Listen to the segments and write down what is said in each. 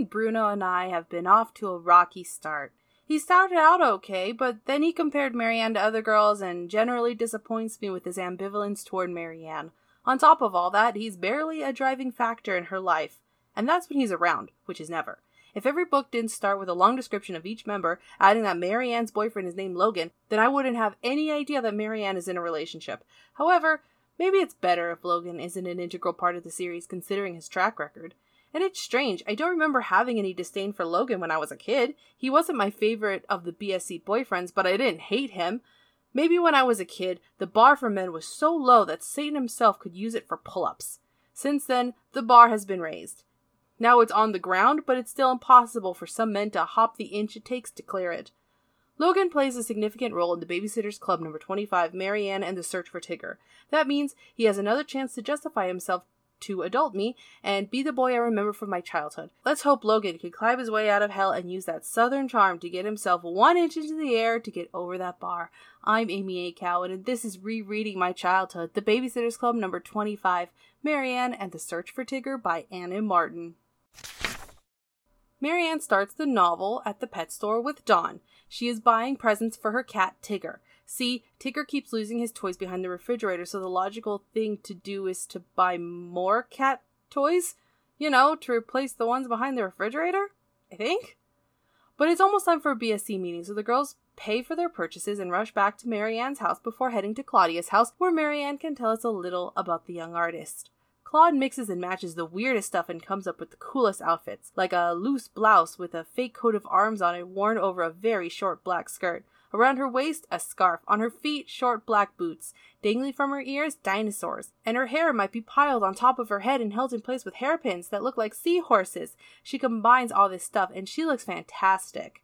Logan, Bruno, and I have been off to a rocky start. He started out okay, but then he compared Mary Anne to other girls and generally disappoints me with his ambivalence toward Mary Anne. On top of all that, he's barely a driving factor in her life, and that's when he's around, which is never. If every book didn't start with a long description of each member, adding that Mary Anne's boyfriend is named Logan, then I wouldn't have any idea that Mary Anne is in a relationship. However, maybe it's better if Logan isn't an integral part of the series considering his track record. And it's strange, I don't remember having any disdain for Logan when I was a kid. He wasn't my favorite of the BSC boyfriends, but I didn't hate him. Maybe when I was a kid, the bar for men was so low that Satan himself could use it for pull ups. Since then, the bar has been raised. Now it's on the ground, but it's still impossible for some men to hop the inch it takes to clear it. Logan plays a significant role in the Babysitters Club number 25, Mary Anne and the Search for Tigger. That means he has another chance to justify himself to adult me and be the boy I remember from my childhood. Let's hope Logan can climb his way out of hell and use that southern charm to get himself one inch into the air to get over that bar. I'm Amy A. Cowan, and this is Rereading My Childhood, The Babysitters Club number 25, Mary Anne and the Search for Tigger by Ann M. Martin. Mary Anne starts the novel at the pet store with Dawn. She is buying presents for her cat Tigger. See, Tigger keeps losing his toys behind the refrigerator, so the logical thing to do is to buy more cat toys? You know, to replace the ones behind the refrigerator? I think? But it's almost time for a BSC meeting, so the girls pay for their purchases and rush back to Mary Anne's house before heading to Claudia's house, where Mary Anne can tell us a little about the young artist. Claude mixes and matches the weirdest stuff and comes up with the coolest outfits, like a loose blouse with a fake coat of arms on it worn over a very short black skirt, Around her waist, a scarf. On her feet, short black boots. Dangling from her ears, dinosaurs. And her hair might be piled on top of her head and held in place with hairpins that look like seahorses. She combines all this stuff and she looks fantastic.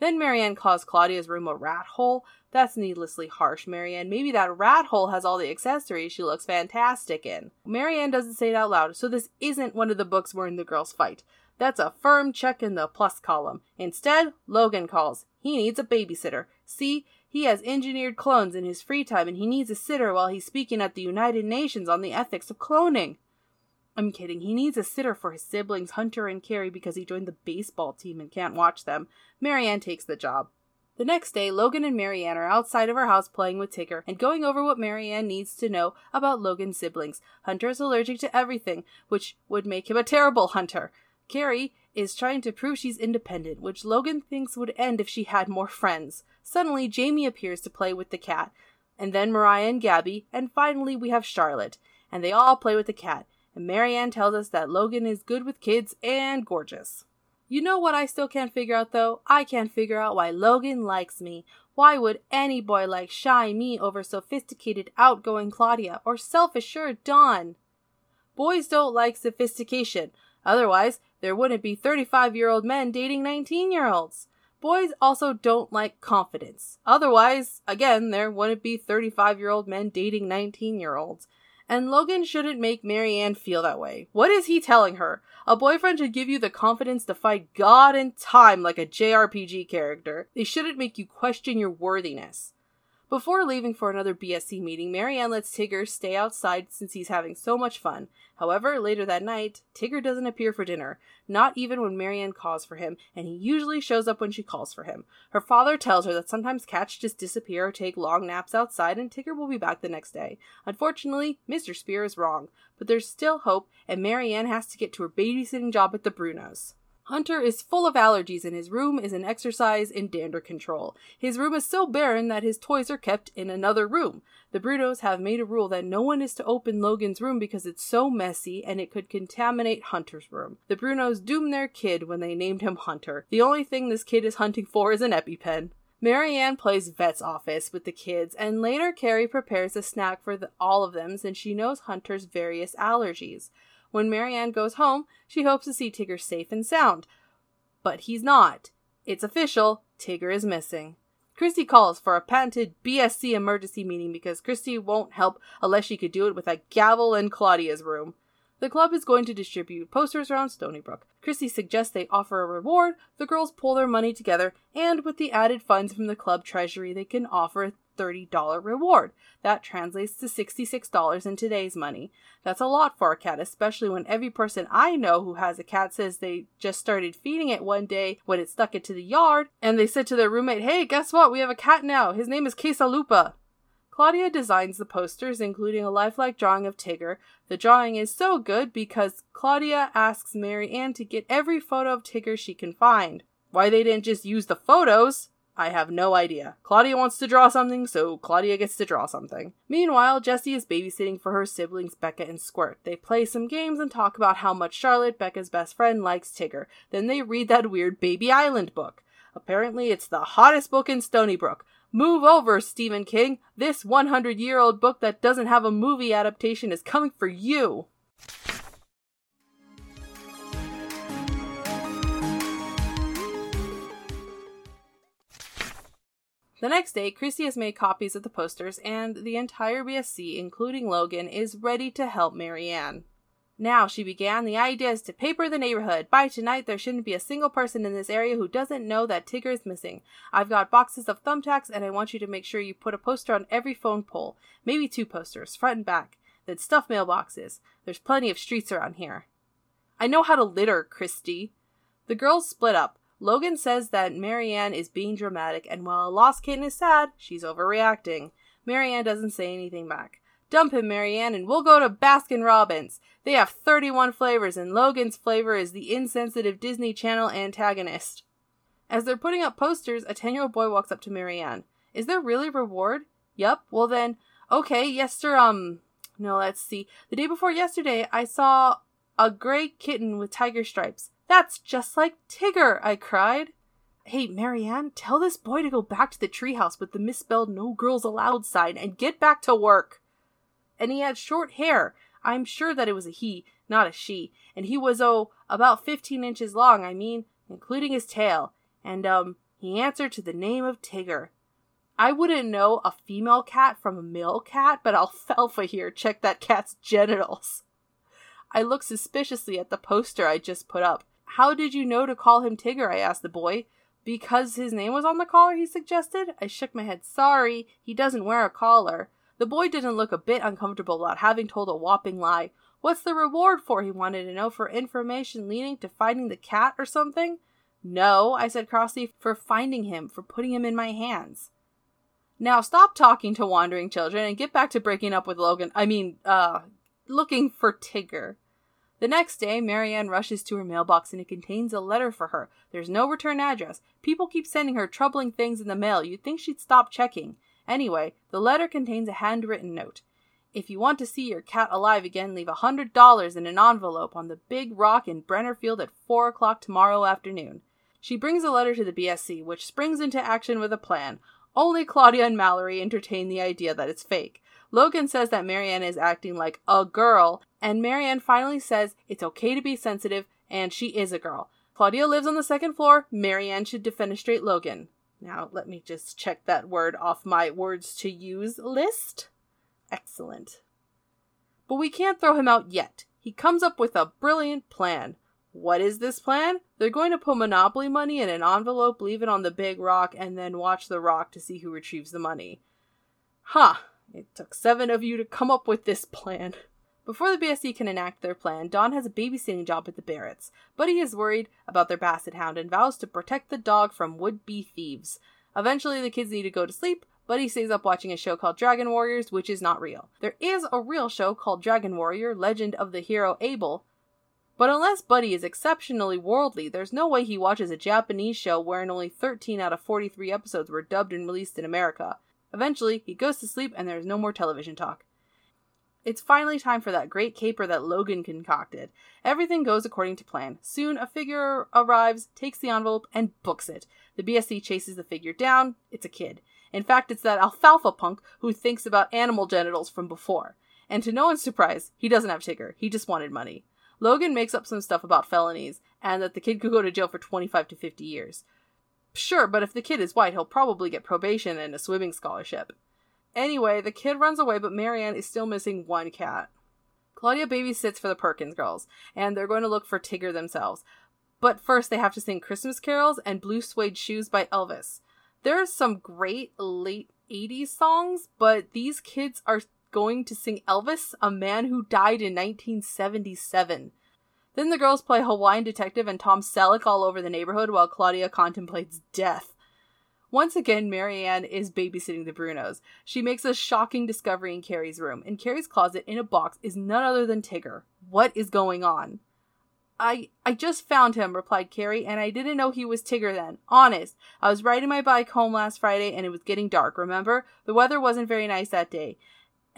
Then Mary Anne calls Claudia's room a rat hole. That's needlessly harsh, Mary Anne. Maybe that rat hole has all the accessories she looks fantastic in. Mary Anne doesn't say it out loud, so this isn't one of the books wherein the girls fight. That's a firm check in the plus column. Instead, Logan calls. He needs a babysitter. See, he has engineered clones in his free time and he needs a sitter while he's speaking at the United Nations on the ethics of cloning. I'm kidding. He needs a sitter for his siblings Hunter and Kerry because he joined the baseball team and can't watch them. Mary Anne takes the job. The next day, Logan and Mary Anne are outside of her house playing with Tigger and going over what Mary Anne needs to know about Logan's siblings. Hunter is allergic to everything, which would make him a terrible hunter. Kerry is trying to prove she's independent, which Logan thinks would end if she had more friends. Suddenly, Jamie appears to play with the cat, and then Myriah and Gabbie, and finally we have Charlotte, and they all play with the cat. And Mary Anne tells us that Logan is good with kids and gorgeous. You know what I still can't figure out though? I can't figure out why Logan likes me. Why would any boy like shy me over sophisticated, outgoing Claudia or self assured Dawn? Boys don't like sophistication. Otherwise, there wouldn't be 35 year old men dating 19 year olds. Boys also don't like confidence. Otherwise, again, there wouldn't be 35 year old men dating 19 year olds. And Logan shouldn't make Mary Anne feel that way. What is he telling her? A boyfriend should give you the confidence to fight God and time like a JRPG character. They shouldn't make you question your worthiness. Before leaving for another BSC meeting, Mary Anne lets Tigger stay outside since he's having so much fun. However, later that night, Tigger doesn't appear for dinner, not even when Mary Anne calls for him, and he usually shows up when she calls for him. Her father tells her that sometimes cats just disappear or take long naps outside, and Tigger will be back the next day. Unfortunately, Mr. Spier is wrong, but there's still hope, and Mary Anne has to get to her babysitting job at the Brunos. Hunter is full of allergies and his room is an exercise in dander control. His room is so barren that his toys are kept in another room. The Brunos have made a rule that no one is to open Logan's room because it's so messy and it could contaminate Hunter's room. The Brunos doomed their kid when they named him Hunter. The only thing this kid is hunting for is an EpiPen. Mary Anne plays vet's office with the kids, and later Kerry prepares a snack for the, all of them since she knows Hunter's various allergies. When Mary Anne goes home, she hopes to see Tigger safe and sound. But he's not. It's official, Tigger is missing. Kristy calls for a patented BSC emergency meeting because Kristy won't help unless she could do it with a gavel in Claudia's room. The club is going to distribute posters around Stoneybrook. Kristy suggests they offer a reward, the girls pull their money together, and with the added funds from the club treasury, they can offer $30 reward. That translates to $66 in today's money. That's a lot for a cat, especially when every person I know who has a cat says they just started feeding it one day when it stuck into the yard, and they said to their roommate, Hey, guess what? We have a cat now. His name is Quesalupa. Claudia designs the posters, including a lifelike drawing of Tigger. The drawing is so good because Claudia asks Mary Anne to get every photo of Tigger she can find. Why they didn't just use the photos, I have no idea. Claudia wants to draw something, so Claudia gets to draw something. Meanwhile, Jessi is babysitting for her siblings Becca and Squirt. They play some games and talk about how much Charlotte, Becca's best friend, likes Tigger. Then they read that weird Baby Island book. Apparently, it's the hottest book in Stoneybrook. Move over, Stephen King. This 100 year old book that doesn't have a movie adaptation is coming for you. The next day, Kristy has made copies of the posters, and the entire BSC, including Logan, is ready to help Mary Anne. Now, she began, the idea is to paper the neighborhood. By tonight, there shouldn't be a single person in this area who doesn't know that Tigger is missing. I've got boxes of thumbtacks, and I want you to make sure you put a poster on every phone pole. Maybe two posters, front and back. Then stuff mailboxes. There's plenty of streets around here. I know how to litter, Kristy. The girls split up. Logan says that Mary Anne is being dramatic, and while a lost kitten is sad, she's overreacting. Mary Anne doesn't say anything back. Dump him, Mary Anne, and we'll go to Baskin Robbins. They have 31 flavors, and Logan's flavor is the insensitive Disney Channel antagonist. As they're putting up posters, a 10 year old boy walks up to Mary Anne. Is there really reward? Yup. Well then, okay, yester, um, no, let's see. The day before yesterday, I saw a gray kitten with tiger stripes. That's just like Tigger, I cried. Hey, Mary Anne, tell this boy to go back to the treehouse with the misspelled no girls allowed sign and get back to work and he had short hair. I'm sure that it was a he, not a she, and he was, oh, about 15 inches long, I mean, including his tail, and, um, he answered to the name of Tigger. I wouldn't know a female cat from a male cat, but Alfalfa here check that cat's genitals. I looked suspiciously at the poster I just put up. How did you know to call him Tigger? I asked the boy. Because his name was on the collar, he suggested. I shook my head. Sorry, he doesn't wear a collar. The boy didn't look a bit uncomfortable about having told a whopping lie. What's the reward for? He wanted to know for information leading to finding the cat or something? No, I said crossly, for finding him, for putting him in my hands. Now stop talking to wandering children and get back to breaking up with Logan. I mean, uh, looking for Tigger. The next day, Mary Anne rushes to her mailbox and it contains a letter for her. There's no return address. People keep sending her troubling things in the mail. You'd think she'd stop checking. Anyway, the letter contains a handwritten note. If you want to see your cat alive again, leave a hundred dollars in an envelope on the big rock in Brennerfield at four o'clock tomorrow afternoon. She brings a letter to the BSC, which springs into action with a plan. Only Claudia and Mallory entertain the idea that it's fake. Logan says that Mary Anne is acting like a girl, and Mary Anne finally says it's okay to be sensitive, and she is a girl. Claudia lives on the second floor. Mary Anne should defenestrate Logan. Now, let me just check that word off my words to use list. Excellent. But we can't throw him out yet. He comes up with a brilliant plan. What is this plan? They're going to put Monopoly money in an envelope, leave it on the big rock, and then watch the rock to see who retrieves the money. Huh. It took seven of you to come up with this plan. Before the BSC can enact their plan, Dawn has a babysitting job at the Barretts, but he is worried about their basset hound and vows to protect the dog from would be thieves. Eventually, the kids need to go to sleep, he stays up watching a show called Dragon Warriors, which is not real. There is a real show called Dragon Warrior Legend of the Hero Abel, but unless Buddy is exceptionally worldly, there's no way he watches a Japanese show wherein only 13 out of 43 episodes were dubbed and released in America. Eventually, he goes to sleep and there is no more television talk. It's finally time for that great caper that Logan concocted. Everything goes according to plan. Soon, a figure arrives, takes the envelope, and books it. The BSC chases the figure down. It's a kid. In fact, it's that alfalfa punk who thinks about animal genitals from before. And to no one's surprise, he doesn't have Tigger. He just wanted money. Logan makes up some stuff about felonies and that the kid could go to jail for 25 to 50 years. Sure, but if the kid is white, he'll probably get probation and a swimming scholarship. Anyway, the kid runs away, but Mary Anne is still missing one cat. Claudia babysits for the Perkins girls, and they're going to look for Tigger themselves. But first, they have to sing Christmas carols and Blue Suede Shoes by Elvis. There are some great late 80s songs, but these kids are going to sing Elvis, a man who died in 1977. Then the girls play Hawaiian Detective and Tom Selleck all over the neighborhood while Claudia contemplates death. Once again, Mary Anne is babysitting the Brunos. She makes a shocking discovery in Kerry's room. In Kerry's closet, in a box, is none other than Tigger. What is going on? I I just found him, replied Kerry, and I didn't know he was Tigger then. Honest. I was riding my bike home last Friday and it was getting dark, remember? The weather wasn't very nice that day.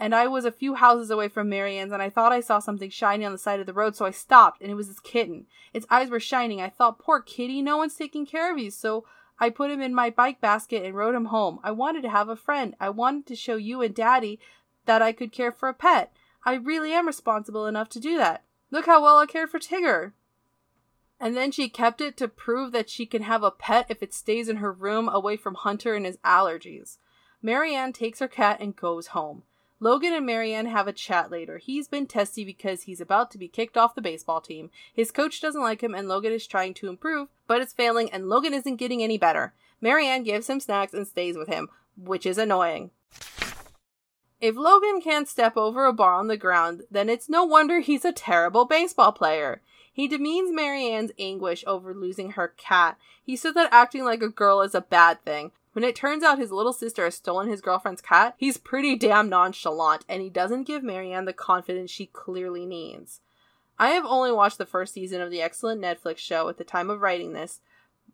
And I was a few houses away from Mary Anne's and I thought I saw something shiny on the side of the road, so I stopped and it was this kitten. Its eyes were shining. I thought, poor kitty, no one's taking care of you, so I put him in my bike basket and rode him home. I wanted to have a friend. I wanted to show you and Daddy that I could care for a pet. I really am responsible enough to do that. Look how well I cared for Tigger. And then she kept it to prove that she can have a pet if it stays in her room away from Hunter and his allergies. Mary Anne takes her cat and goes home. Logan and Mary Anne have a chat later. He's been testy because he's about to be kicked off the baseball team. His coach doesn't like him and Logan is trying to improve, but it's failing and Logan isn't getting any better. Mary Anne gives him snacks and stays with him, which is annoying. If Logan can't step over a bar on the ground, then it's no wonder he's a terrible baseball player. He demeans Mary Anne's anguish over losing her cat. He says that acting like a girl is a bad thing, when it turns out his little sister has stolen his girlfriend's cat, he's pretty damn nonchalant and he doesn't give Mary Anne the confidence she clearly needs. I have only watched the first season of the excellent Netflix show at the time of writing this,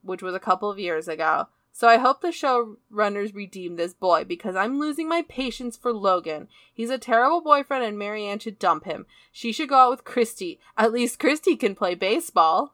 which was a couple of years ago. So I hope the showrunners redeem this boy because I'm losing my patience for Logan. He's a terrible boyfriend and Mary Anne should dump him. She should go out with Kristy. At least Kristy can play baseball.